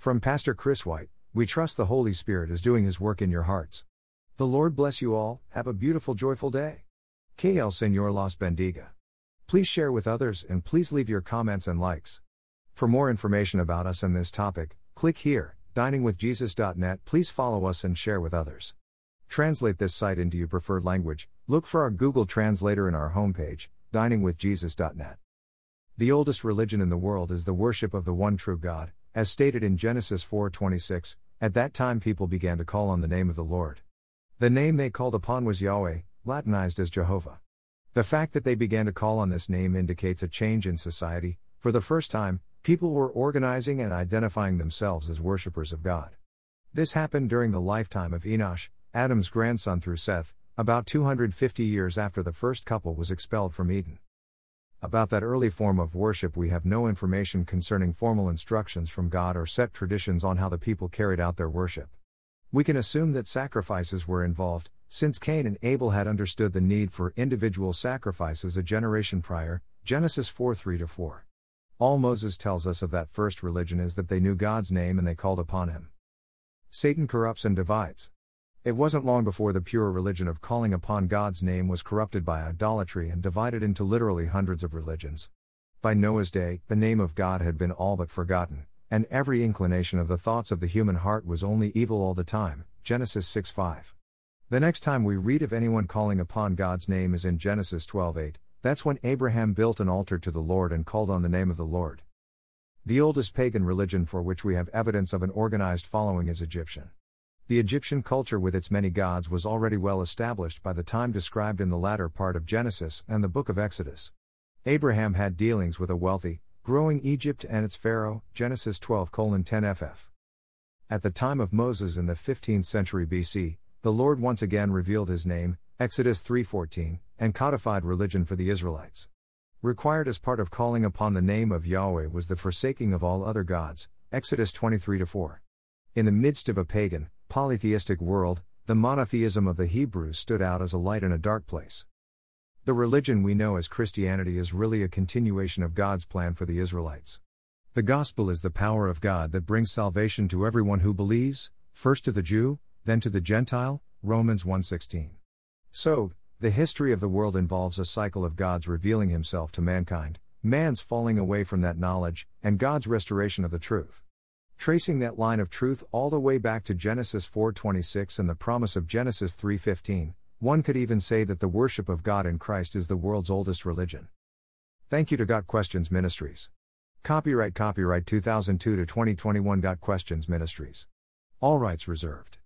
From Pastor Chris White, we trust the Holy Spirit is doing His work in your hearts. The Lord bless you all, have a beautiful, joyful day. Que el Señor los bendiga. Please share with others and please leave your comments and likes. For more information about us and this topic, click here, diningwithjesus.net. Please follow us and share with others. Translate this site into your preferred language. Look for our Google Translator in our homepage, diningwithjesus.net. The oldest religion in the world is the worship of the one true God, as stated in Genesis 4:26. At that time people began to call on the name of the Lord. The name they called upon was Yahweh, Latinized as Jehovah. The fact that they began to call on this name indicates a change in society. For the first time, people were organizing and identifying themselves as worshippers of God. This happened during the lifetime of Enosh, Adam's grandson through Seth, about 250 years after the first couple was expelled from Eden. About that early form of worship, we have no information concerning formal instructions from God or set traditions on how the people carried out their worship. We can assume that sacrifices were involved, since Cain and Abel had understood the need for individual sacrifices a generation prior, Genesis 4 3 4. All Moses tells us of that first religion is that they knew God's name and they called upon him. Satan corrupts and divides. It wasn't long before the pure religion of calling upon God's name was corrupted by idolatry and divided into literally hundreds of religions. By Noah's day, the name of God had been all but forgotten, and every inclination of the thoughts of the human heart was only evil all the time. Genesis 6 5. The next time we read of anyone calling upon God's name is in Genesis 12:8. That's when Abraham built an altar to the Lord and called on the name of the Lord. The oldest pagan religion for which we have evidence of an organized following is Egyptian. The Egyptian culture with its many gods was already well established by the time described in the latter part of Genesis and the book of Exodus. Abraham had dealings with a wealthy, growing Egypt and its pharaoh, Genesis 12:10 ff. At the time of Moses in the 15th century BC, the Lord once again revealed his name, Exodus 3:14, and codified religion for the Israelites. Required as part of calling upon the name of Yahweh was the forsaking of all other gods, Exodus 23 4. In the midst of a pagan, polytheistic world, the monotheism of the Hebrews stood out as a light in a dark place. The religion we know as Christianity is really a continuation of God's plan for the Israelites. The gospel is the power of God that brings salvation to everyone who believes, first to the Jew, then to the Gentile, Romans 1:16. So, the history of the world involves a cycle of God's revealing himself to mankind, man's falling away from that knowledge, and God's restoration of the truth. Tracing that line of truth all the way back to Genesis 4:26 and the promise of Genesis 3:15, one could even say that the worship of God in Christ is the world's oldest religion. Thank you to Got Questions Ministries. Copyright copyright 2002 to 2021 Got Questions Ministries. All rights reserved.